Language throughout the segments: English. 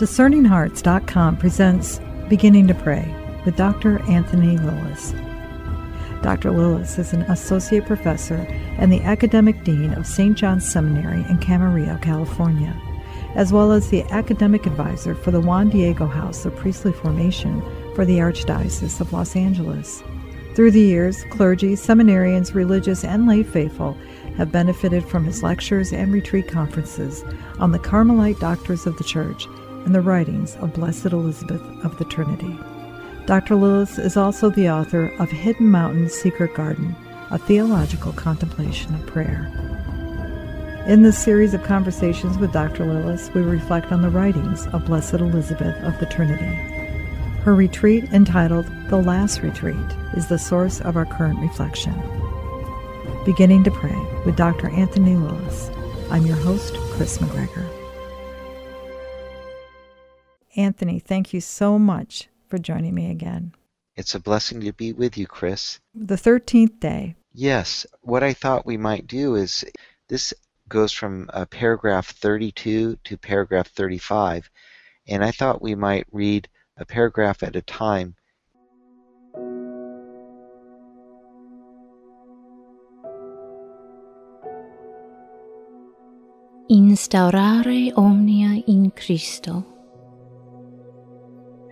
DiscerningHearts.com presents Beginning to Pray with Dr. Anthony Lilles. Dr. Lilles is an associate professor and the academic dean of St. John's Seminary in Camarillo, California, as well as the academic advisor for the Juan Diego House of Priestly Formation for the Archdiocese of Los Angeles. Through the years, clergy, seminarians, religious, and lay faithful have benefited from his lectures and retreat conferences on the Carmelite doctors of the Church and the writings of Blessed Elizabeth of the Trinity. Dr. Lilles is also the author of Hidden Mountain Secret Garden, a theological contemplation of prayer. In this series of conversations with Dr. Lilles, we reflect on the writings of Blessed Elizabeth of the Trinity. Her retreat, entitled The Last Retreat, is the source of our current reflection. Beginning to Pray with Dr. Anthony Lilles. I'm your host, Kris McGregor. Anthony, thank you so much for joining me again. It's a blessing to be with you, Kris. The 13th day. Yes. What I thought we might do is this goes from uh, paragraph 32 to paragraph 35, and I thought we might read a paragraph at a time. Instaurare omnia in Christo.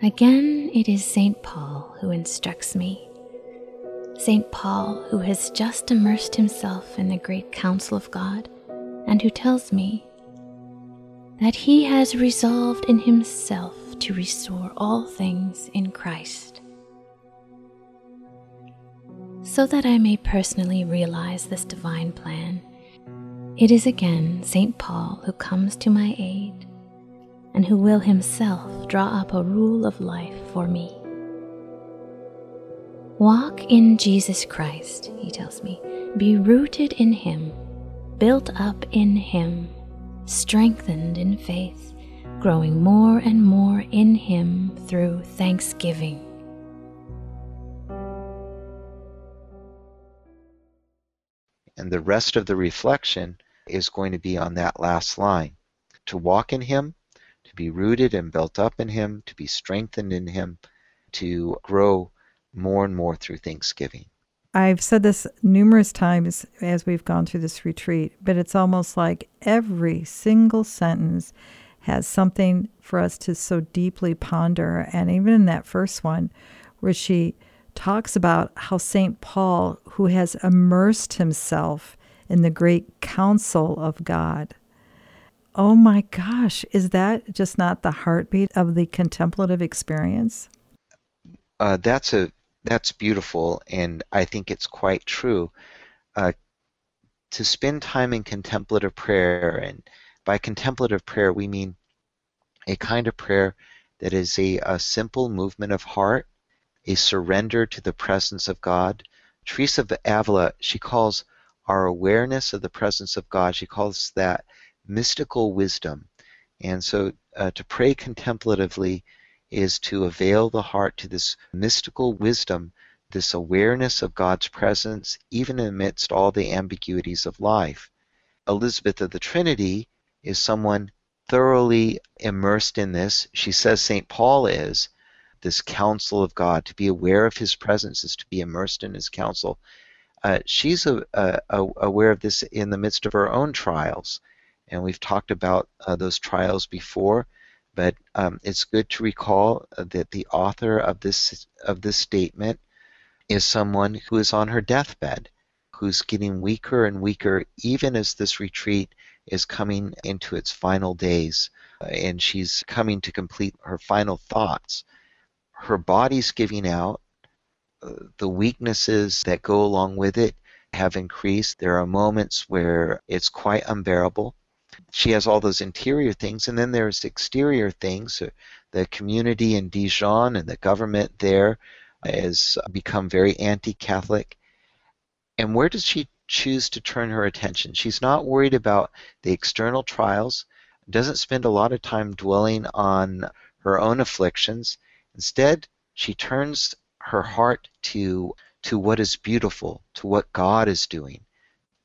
Again, it is St. Paul who instructs me. St. Paul, who has just immersed himself in the great counsel of God, and who tells me that he has resolved in himself to restore all things in Christ. So that I may personally realize this divine plan, it is again St. Paul who comes to my aid and who will himself draw up a rule of life for me. Walk in Jesus Christ, he tells me. Be rooted in him, built up in him, strengthened in faith, growing more and more in him through thanksgiving. And the rest of the reflection is going to be on that last line. To walk in him, be rooted and built up in Him, to be strengthened in Him, to grow more and more through thanksgiving. I've said this numerous times as we've gone through this retreat, but it's almost like every single sentence has something for us to so deeply ponder. And even in that first one, where she talks about how St. Paul, who has immersed himself in the great counsel of God, Oh my gosh, is that just not the heartbeat of the contemplative experience? Uh, that's a that's beautiful, and I think it's quite true. Uh, to spend time in contemplative prayer, and by contemplative prayer we mean a kind of prayer that is a, a simple movement of heart, a surrender to the presence of God. Teresa of Avila, she calls our awareness of the presence of God, she calls that mystical wisdom. And so uh, to pray contemplatively is to avail the heart to this mystical wisdom, this awareness of God's presence, even amidst all the ambiguities of life. Elizabeth of the Trinity is someone thoroughly immersed in this. She says St. Paul is. This counsel of God, to be aware of his presence is to be immersed in his counsel. Uh, she's a, a, aware of this in the midst of her own trials and we've talked about uh, those trials before, but um, it's good to recall uh, that the author of this of this statement is someone who is on her deathbed, who's getting weaker and weaker even as this retreat is coming into its final days, uh, and she's coming to complete her final thoughts. Her body's giving out. Uh, the weaknesses that go along with it have increased. There are moments where it's quite unbearable she has all those interior things, and then there's exterior things. Uh, the community in Dijon and the government there has become very anti-Catholic. And where does she choose to turn her attention? She's not worried about the external trials, doesn't spend a lot of time dwelling on her own afflictions. Instead, she turns her heart to to what is beautiful, to what God is doing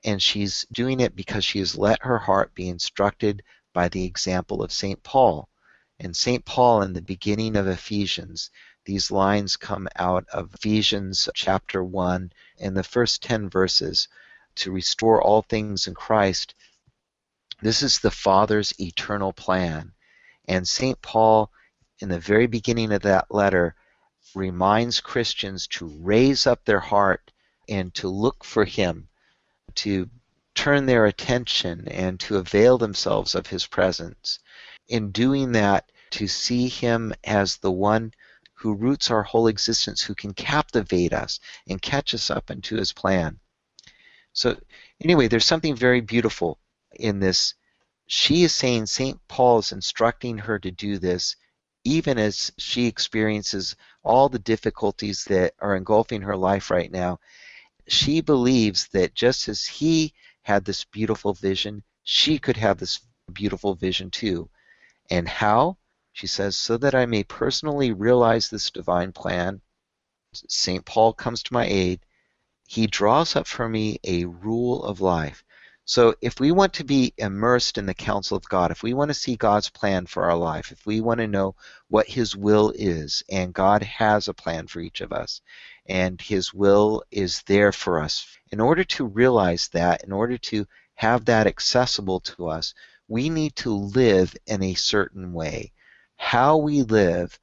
and she's doing it because she has let her heart be instructed by the example of St. Paul. And St. Paul, in the beginning of Ephesians, these lines come out of Ephesians chapter 1 in the first 10 verses to restore all things in Christ. This is the Father's eternal plan. And St. Paul, in the very beginning of that letter, reminds Christians to raise up their heart and to look for Him, to turn their attention and to avail themselves of His presence. In doing that, to see Him as the one who roots our whole existence, who can captivate us and catch us up into His plan. So, anyway, there's something very beautiful in this. She is saying St. Paul is instructing her to do this even as she experiences all the difficulties that are engulfing her life right now. She believes that just as he had this beautiful vision, she could have this beautiful vision too. And how? She says, so that I may personally realize this divine plan. St. Paul comes to my aid he draws up for me a rule of life. So if we want to be immersed in the counsel of God, if we want to see God's plan for our life, if we want to know what His will is, and God has a plan for each of us, and His will is there for us, in order to realize that, in order to have that accessible to us, we need to live in a certain way. How we live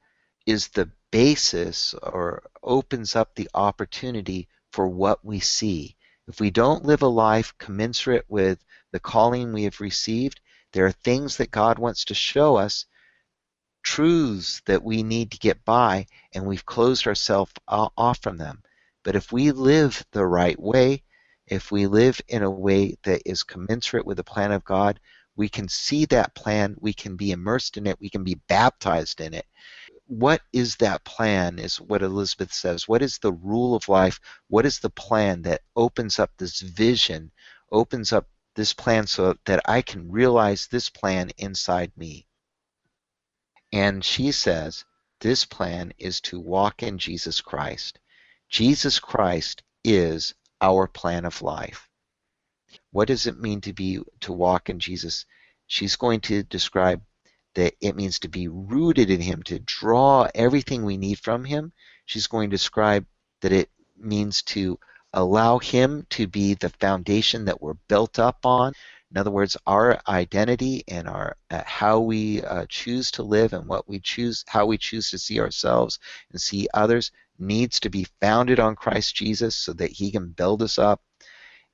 is the basis or opens up the opportunity for what we see. If we don't live a life commensurate with the calling we have received, there are things that God wants to show us, truths that we need to get by, and we've closed ourselves off from them. But if we live the right way, if we live in a way that is commensurate with the plan of God, we can see that plan, we can be immersed in it, we can be baptized in it, what is that plan is what Elizabeth says. What is the rule of life? What is the plan that opens up this vision, opens up this plan so that I can realize this plan inside me? And she says, this plan is to walk in Jesus Christ. Jesus Christ is our plan of life. What does it mean to be to walk in Jesus? She's going to describe that it means to be rooted in Him, to draw everything we need from Him. She's going to describe that it means to allow Him to be the foundation that we're built up on. In other words, our identity and our uh, how we uh, choose to live and what we choose, how we choose to see ourselves and see others, needs to be founded on Christ Jesus, so that He can build us up.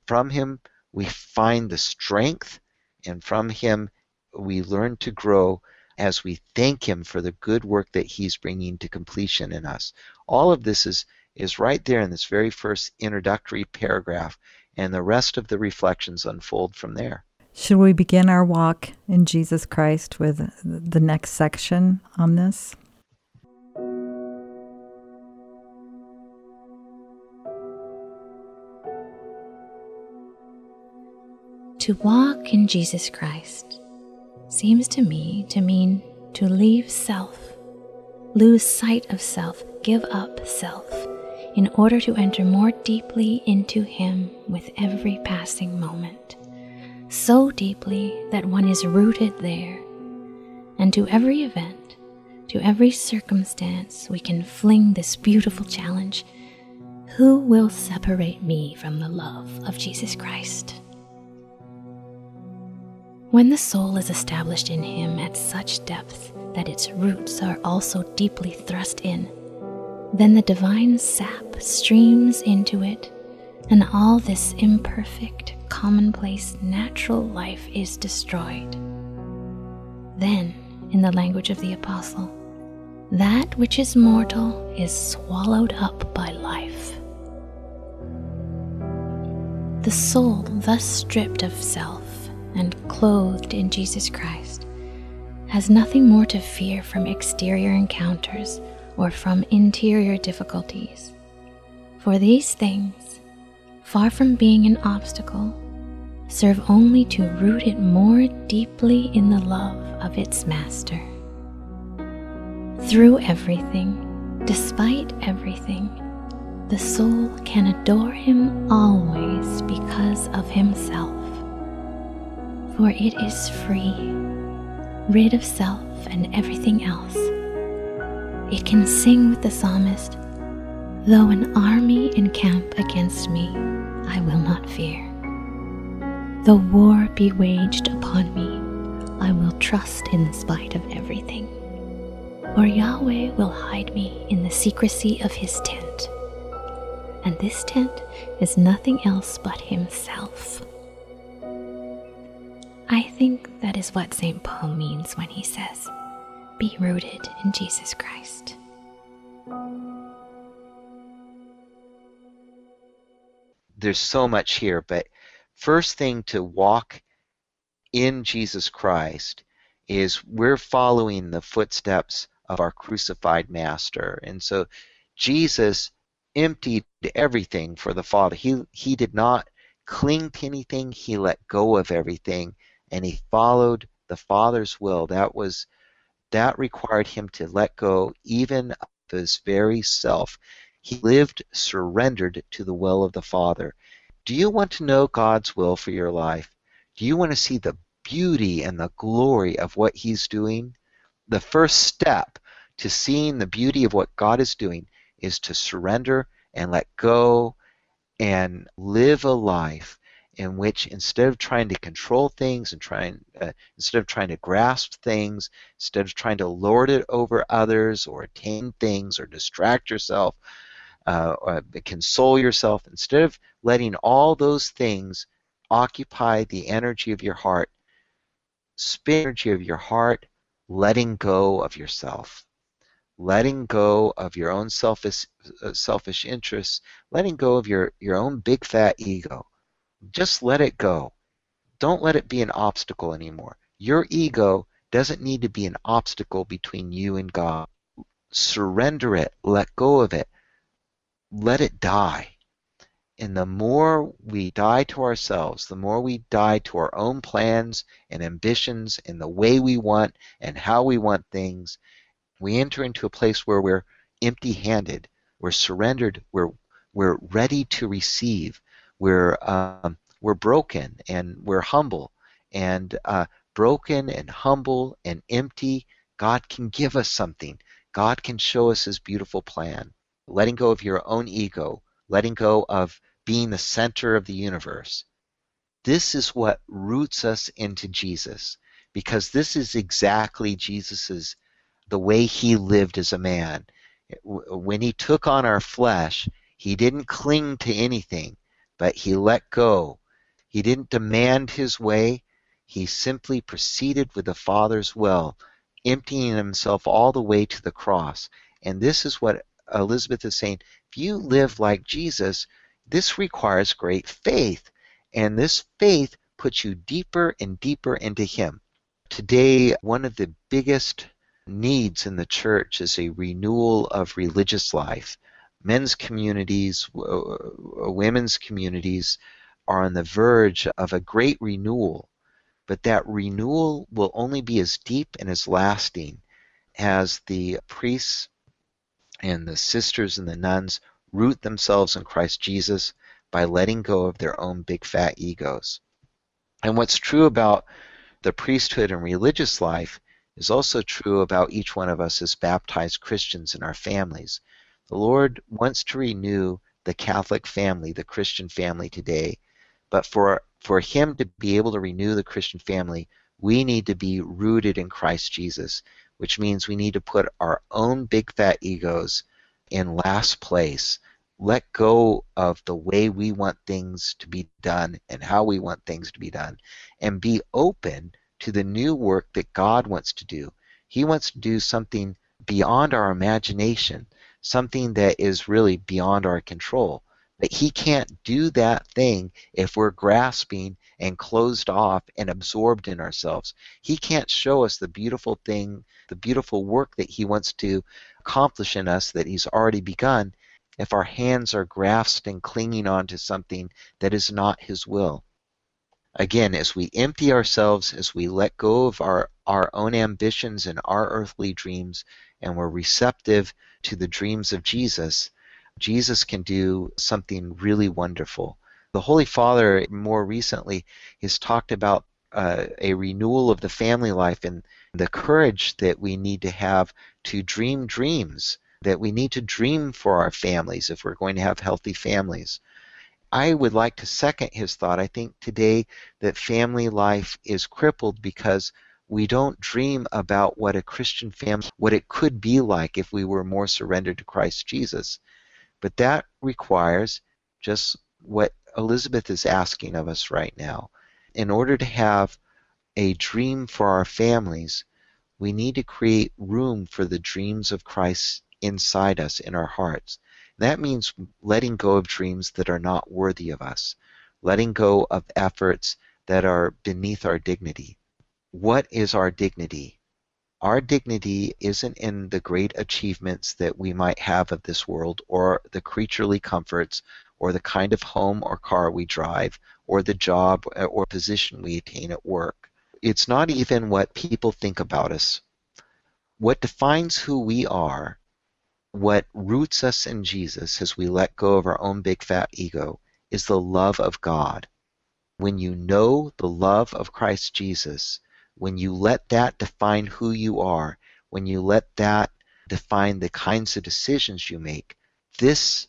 From Him, we find the strength, and from Him, we learn to grow as we thank Him for the good work that He's bringing to completion in us. All of this is, is right there in this very first introductory paragraph, and the rest of the reflections unfold from there. Should we begin our walk in Jesus Christ with the next section on this? To walk in Jesus Christ seems to me to mean to leave self, lose sight of self, give up self, in order to enter more deeply into Him with every passing moment, so deeply that one is rooted there, and to every event, to every circumstance, we can fling this beautiful challenge Who will separate me from the love of Jesus Christ? When the soul is established in Him at such depth that its roots are also deeply thrust in, then the divine sap streams into it, and all this imperfect, commonplace, natural life is destroyed. Then, in the language of the Apostle, that which is mortal is swallowed up by life. The soul, thus stripped of self, and clothed in Jesus Christ, has nothing more to fear from exterior encounters or from interior difficulties. For these things, far from being an obstacle, serve only to root it more deeply in the love of its Master. Through everything, despite everything, the soul can adore Him always because of Himself for it is free, rid of self, and everything else. It can sing with the psalmist Though an army encamp against me, I will not fear. Though war be waged upon me, I will trust in spite of everything. For Yahweh will hide me in the secrecy of his tent. And this tent is nothing else but himself. I think that is what St. Paul means when he says, Be rooted in Jesus Christ. There's so much here, but first thing to walk in Jesus Christ is we're following the footsteps of our crucified master. And so Jesus emptied everything for the Father. He he did not cling to anything, he let go of everything and he followed the Father's will. That was that required him to let go even of his very self. He lived surrendered to the will of the Father. Do you want to know God's will for your life? Do you want to see the beauty and the glory of what He's doing? The first step to seeing the beauty of what God is doing is to surrender and let go and live a life in which instead of trying to control things and trying uh, instead of trying to grasp things instead of trying to lord it over others or attain things or distract yourself uh, console yourself instead of letting all those things occupy the energy of your heart spend energy of your heart letting go of yourself letting go of your own selfish uh, selfish interests letting go of your your own big fat ego just let it go. Don't let it be an obstacle anymore. Your ego doesn't need to be an obstacle between you and God. Surrender it. Let go of it. Let it die. And the more we die to ourselves, the more we die to our own plans and ambitions and the way we want and how we want things, we enter into a place where we're empty handed, we're surrendered, we're, we're ready to receive, we're um, we're broken and we're humble and uh, broken and humble and empty. God can give us something. God can show us His beautiful plan. Letting go of your own ego, letting go of being the center of the universe. This is what roots us into Jesus because this is exactly Jesus's the way he lived as a man. When he took on our flesh, he didn't cling to anything but he let go. He didn't demand his way. He simply proceeded with the Father's will, emptying himself all the way to the cross. And this is what Elizabeth is saying. If you live like Jesus, this requires great faith. And this faith puts you deeper and deeper into Him. Today, one of the biggest needs in the church is a renewal of religious life men's communities, uh, uh, women's communities are on the verge of a great renewal, but that renewal will only be as deep and as lasting as the priests and the sisters and the nuns root themselves in Christ Jesus by letting go of their own big fat egos. And what's true about the priesthood and religious life is also true about each one of us as baptized Christians in our families. The Lord wants to renew the Catholic family, the Christian family today. But for, for Him to be able to renew the Christian family, we need to be rooted in Christ Jesus, which means we need to put our own big fat egos in last place. Let go of the way we want things to be done and how we want things to be done, and be open to the new work that God wants to do. He wants to do something beyond our imagination something that is really beyond our control. But he can't do that thing if we're grasping and closed off and absorbed in ourselves. He can't show us the beautiful thing, the beautiful work that he wants to accomplish in us that he's already begun if our hands are grasped and clinging on to something that is not his will. Again, as we empty ourselves, as we let go of our, our own ambitions and our earthly dreams, and we're receptive to the dreams of Jesus, Jesus can do something really wonderful. The Holy Father, more recently, has talked about uh, a renewal of the family life and the courage that we need to have to dream dreams, that we need to dream for our families if we're going to have healthy families. I would like to second his thought. I think today that family life is crippled because we don't dream about what a Christian family, what it could be like if we were more surrendered to Christ Jesus. But that requires just what Elizabeth is asking of us right now. In order to have a dream for our families, we need to create room for the dreams of Christ inside us, in our hearts. That means letting go of dreams that are not worthy of us, letting go of efforts that are beneath our dignity. What is our dignity? Our dignity isn't in the great achievements that we might have of this world or the creaturely comforts or the kind of home or car we drive or the job uh, or position we attain at work. It's not even what people think about us. What defines who we are what roots us in Jesus as we let go of our own big fat ego is the love of God. When you know the love of Christ Jesus, when you let that define who you are, when you let that define the kinds of decisions you make, this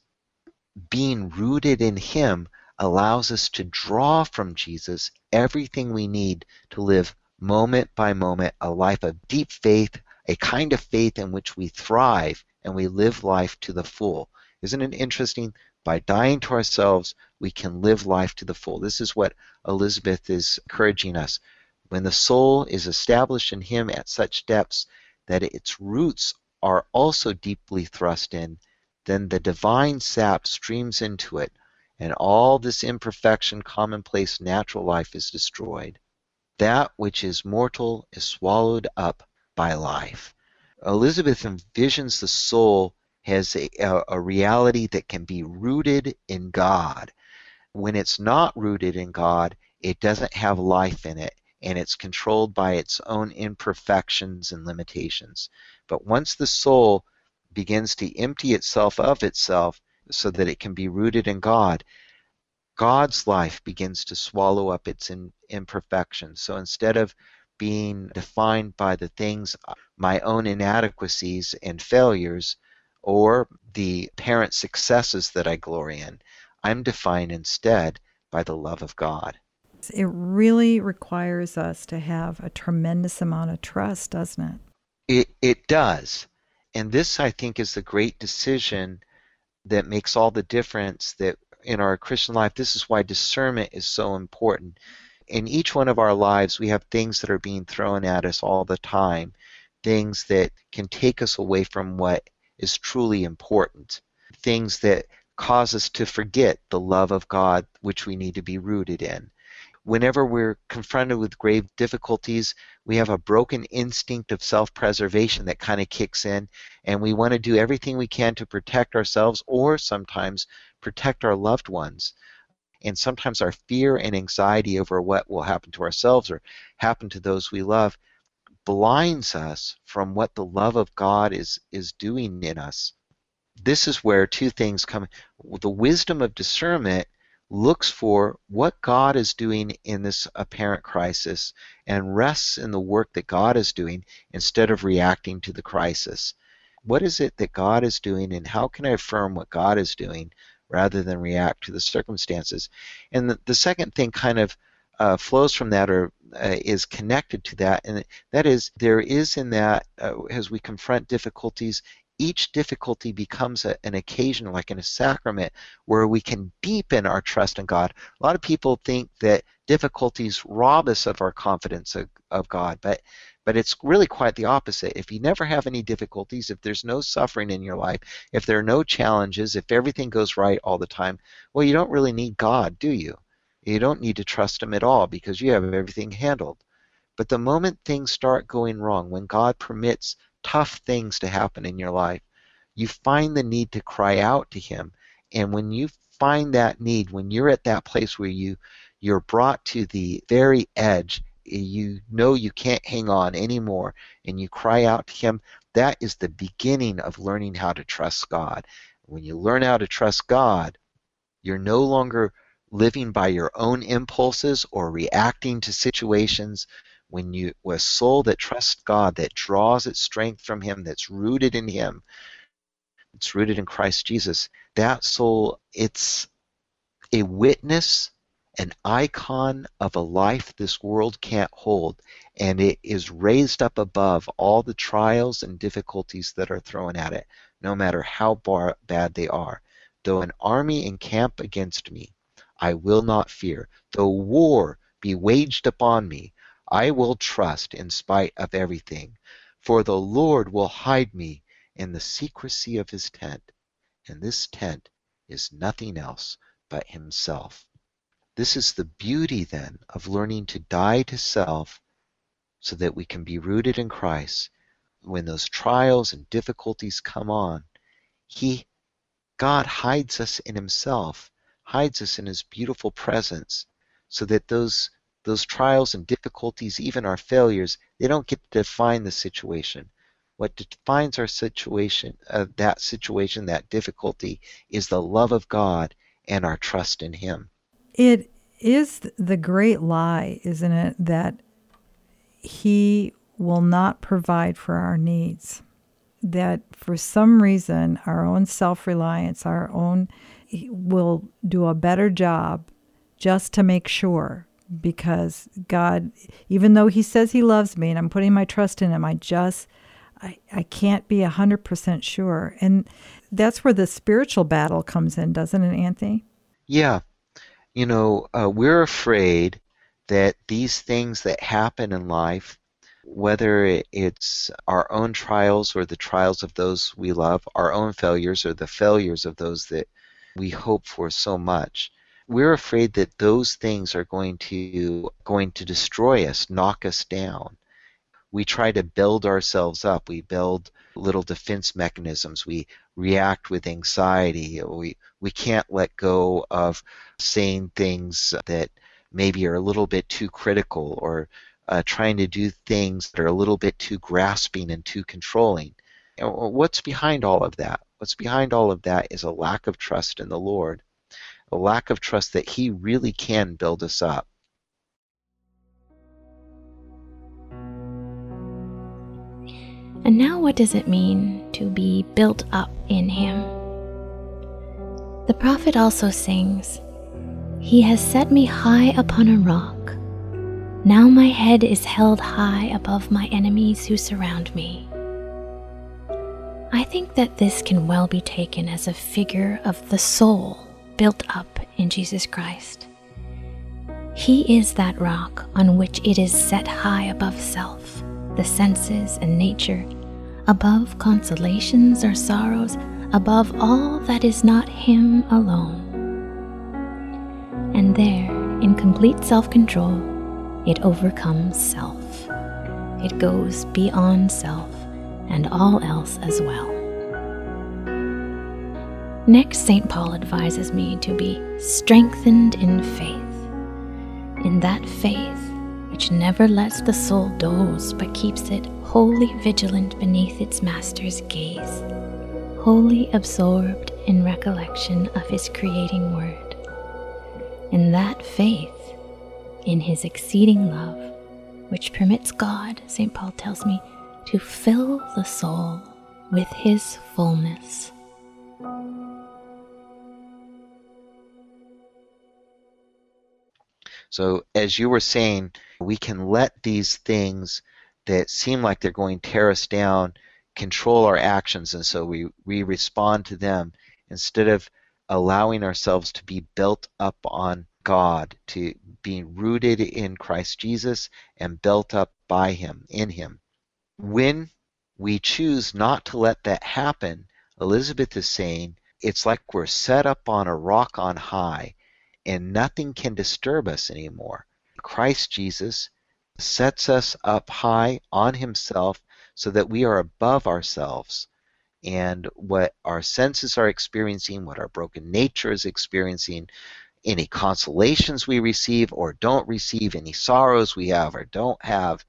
being rooted in Him allows us to draw from Jesus everything we need to live moment by moment a life of deep faith, a kind of faith in which we thrive and we live life to the full. Isn't it interesting? By dying to ourselves, we can live life to the full. This is what Elizabeth is encouraging us. When the soul is established in Him at such depths that its roots are also deeply thrust in, then the divine sap streams into it, and all this imperfection, commonplace natural life is destroyed. That which is mortal is swallowed up by life. Elizabeth envisions the soul as a, a, reality that can be rooted in God. When it's not rooted in God, it doesn't have life in it, and it's controlled by its own imperfections and limitations. But once the soul begins to empty itself of itself so that it can be rooted in God, God's life begins to swallow up its imperfections. So instead of being defined by the things, uh, my own inadequacies and failures, or the parent successes that I glory in. I'm defined instead by the love of God. It really requires us to have a tremendous amount of trust, doesn't it? It, it does. And this, I think, is the great decision that makes all the difference that in our Christian life. This is why discernment is so important in each one of our lives, we have things that are being thrown at us all the time, things that can take us away from what is truly important, things that cause us to forget the love of God which we need to be rooted in. Whenever we're confronted with grave difficulties, we have a broken instinct of self preservation that kind of kicks in, and we want to do everything we can to protect ourselves or sometimes protect our loved ones and sometimes our fear and anxiety over what will happen to ourselves or happen to those we love blinds us from what the love of God is is doing in us. This is where two things come. The wisdom of discernment looks for what God is doing in this apparent crisis and rests in the work that God is doing instead of reacting to the crisis. What is it that God is doing, and how can I affirm what God is doing rather than react to the circumstances. And the, the second thing kind of uh, flows from that or uh, is connected to that, and that is there is in that uh, as we confront difficulties, each difficulty becomes a, an occasion, like in a sacrament, where we can deepen our trust in God. A lot of people think that difficulties rob us of our confidence of, of God, but but it's really quite the opposite. If you never have any difficulties, if there's no suffering in your life, if there are no challenges, if everything goes right all the time, well, you don't really need God, do you? You don't need to trust Him at all because you have everything handled. But the moment things start going wrong, when God permits tough things to happen in your life, you find the need to cry out to Him. And when you find that need, when you're at that place where you you're brought to the very edge eh, you know you can't hang on anymore and you cry out to him that is the beginning of learning how to trust god when you learn how to trust god you're no longer living by your own impulses or reacting to situations when you a soul that trusts God, that draws its strength from Him, that's rooted in Him, it's rooted in Christ Jesus, that soul, it's a witness, an icon of a life this world can't hold, and it is raised up above all the trials and difficulties that are thrown at it, no matter how bar- bad they are. Though an army encamp against me, I will not fear. Though war be waged upon me, I will trust in spite of everything. For the Lord will hide me in the secrecy of his tent, and this tent is nothing else but himself. This is the beauty then of learning to die to self so that we can be rooted in Christ. When those trials and difficulties come on, he God hides us in himself, hides us in his beautiful presence so that those those trials and difficulties, even our failures, they don't get to define the situation. What defines our situation, uh, that situation, that difficulty, is the love of God and our trust in Him. It is the great lie, isn't it, that He will not provide for our needs. That for some reason, our own self reliance, our own, will do a better job just to make sure because God, even though He says He loves me and I'm putting my trust in Him, I just, I, I can't be 100% sure. And that's where the spiritual battle comes in, doesn't it, Anthony? Yeah. You know, uh, we're afraid that these things that happen in life, whether it's our own trials or the trials of those we love, our own failures or the failures of those that we hope for so much, we're afraid that those things are going to going to destroy us, knock us down. We try to build ourselves up. We build little defense mechanisms. We react with anxiety. We we can't let go of saying things that maybe are a little bit too critical or uh, trying to do things that are a little bit too grasping and too controlling. What's behind all of that? What's behind all of that is a lack of trust in the Lord a lack of trust that He really can build us up. And now, what does it mean to be built up in Him? The prophet also sings, He has set me high upon a rock. Now my head is held high above my enemies who surround me. I think that this can well be taken as a figure of the soul built up in Jesus Christ. He is that rock on which it is set high above self, the senses and nature, above consolations or sorrows, above all that is not Him alone. And there, in complete self control, it overcomes self. It goes beyond self and all else as well. Next, St. Paul advises me to be strengthened in faith, in that faith which never lets the soul doze but keeps it wholly vigilant beneath its master's gaze, wholly absorbed in recollection of his creating word. In that faith, in his exceeding love, which permits God, St. Paul tells me, to fill the soul with his fullness. So, as you were saying, we can let these things that seem like they're going to tear us down control our actions, and so we, we respond to them instead of allowing ourselves to be built up on God, to be rooted in Christ Jesus and built up by Him, in Him. When we choose not to let that happen, Elizabeth is saying it's like we're set up on a rock on high and nothing can disturb us anymore. Christ Jesus sets us up high on Himself so that we are above ourselves. And what our senses are experiencing, what our broken nature is experiencing, any consolations we receive or don't receive, any sorrows we have or don't have,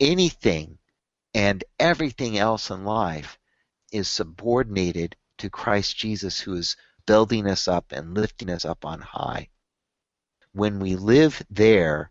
anything and everything else in life is subordinated to Christ Jesus, who is building us up and lifting us up on high. When we live there,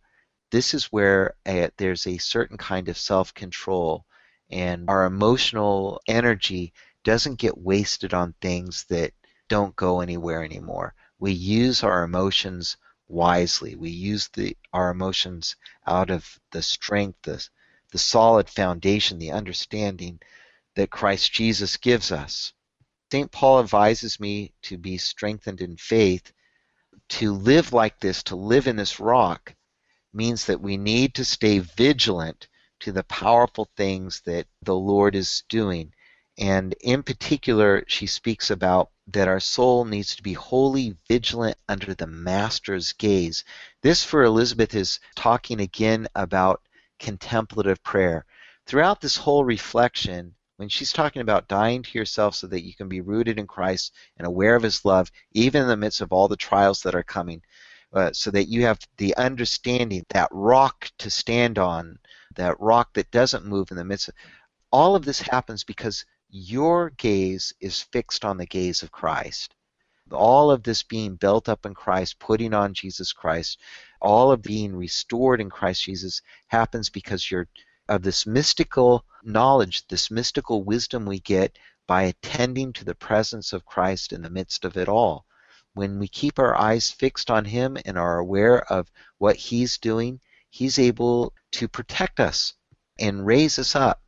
this is where a, there's a certain kind of self control, and our emotional energy doesn't get wasted on things that don't go anywhere anymore. We use our emotions wisely. We use the our emotions out of the strength, the, the solid foundation, the understanding that Christ Jesus gives us. St. Paul advises me to be strengthened in faith. To live like this, to live in this rock, means that we need to stay vigilant to the powerful things that the Lord is doing. And in particular, she speaks about that our soul needs to be wholly vigilant under the Master's gaze. This, for Elizabeth, is talking again about contemplative prayer. Throughout this whole reflection, when she's talking about dying to yourself so that you can be rooted in Christ and aware of His love, even in the midst of all the trials that are coming, uh, so that you have the understanding, that rock to stand on, that rock that doesn't move in the midst of all of this happens because your gaze is fixed on the gaze of Christ. All of this being built up in Christ, putting on Jesus Christ, all of being restored in Christ Jesus happens because you're of this mystical knowledge, this mystical wisdom we get by attending to the presence of Christ in the midst of it all. When we keep our eyes fixed on Him and are aware of what He's doing, He's able to protect us and raise us up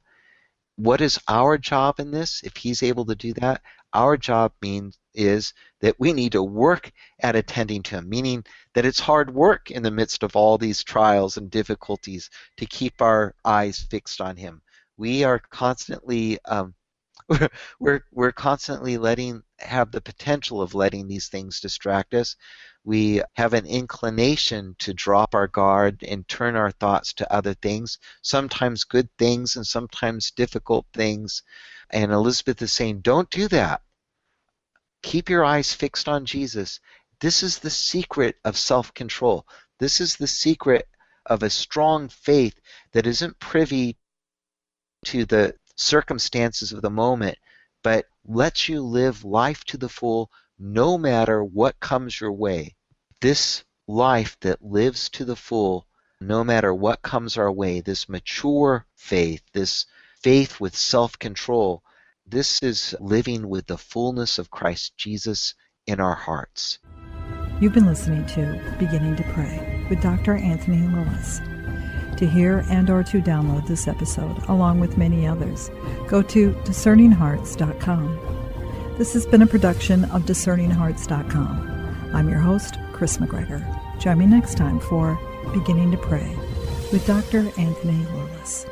what is our job in this? If he's able to do that, our job means is that we need to work at attending to him, meaning that it's hard work in the midst of all these trials and difficulties to keep our eyes fixed on him. We are constantly um, we're we're constantly letting have the potential of letting these things distract us we have an inclination to drop our guard and turn our thoughts to other things, sometimes good things and sometimes difficult things. And Elizabeth is saying, don't do that. Keep your eyes fixed on Jesus. This is the secret of self control. This is the secret of a strong faith that isn't privy to the circumstances of the moment, but lets you live life to the full no matter what comes your way. This life that lives to the full, no matter what comes our way, this mature faith, this faith with self control, this is living with the fullness of Christ Jesus in our hearts. You've been listening to Beginning to Pray with Dr. Anthony Lilles. To hear and or to download this episode along with many others, go to discerninghearts.com. This has been a production of DiscerningHearts.com. I'm your host, Kris McGregor. Join me next time for Beginning to Pray with Dr. Anthony Lilles.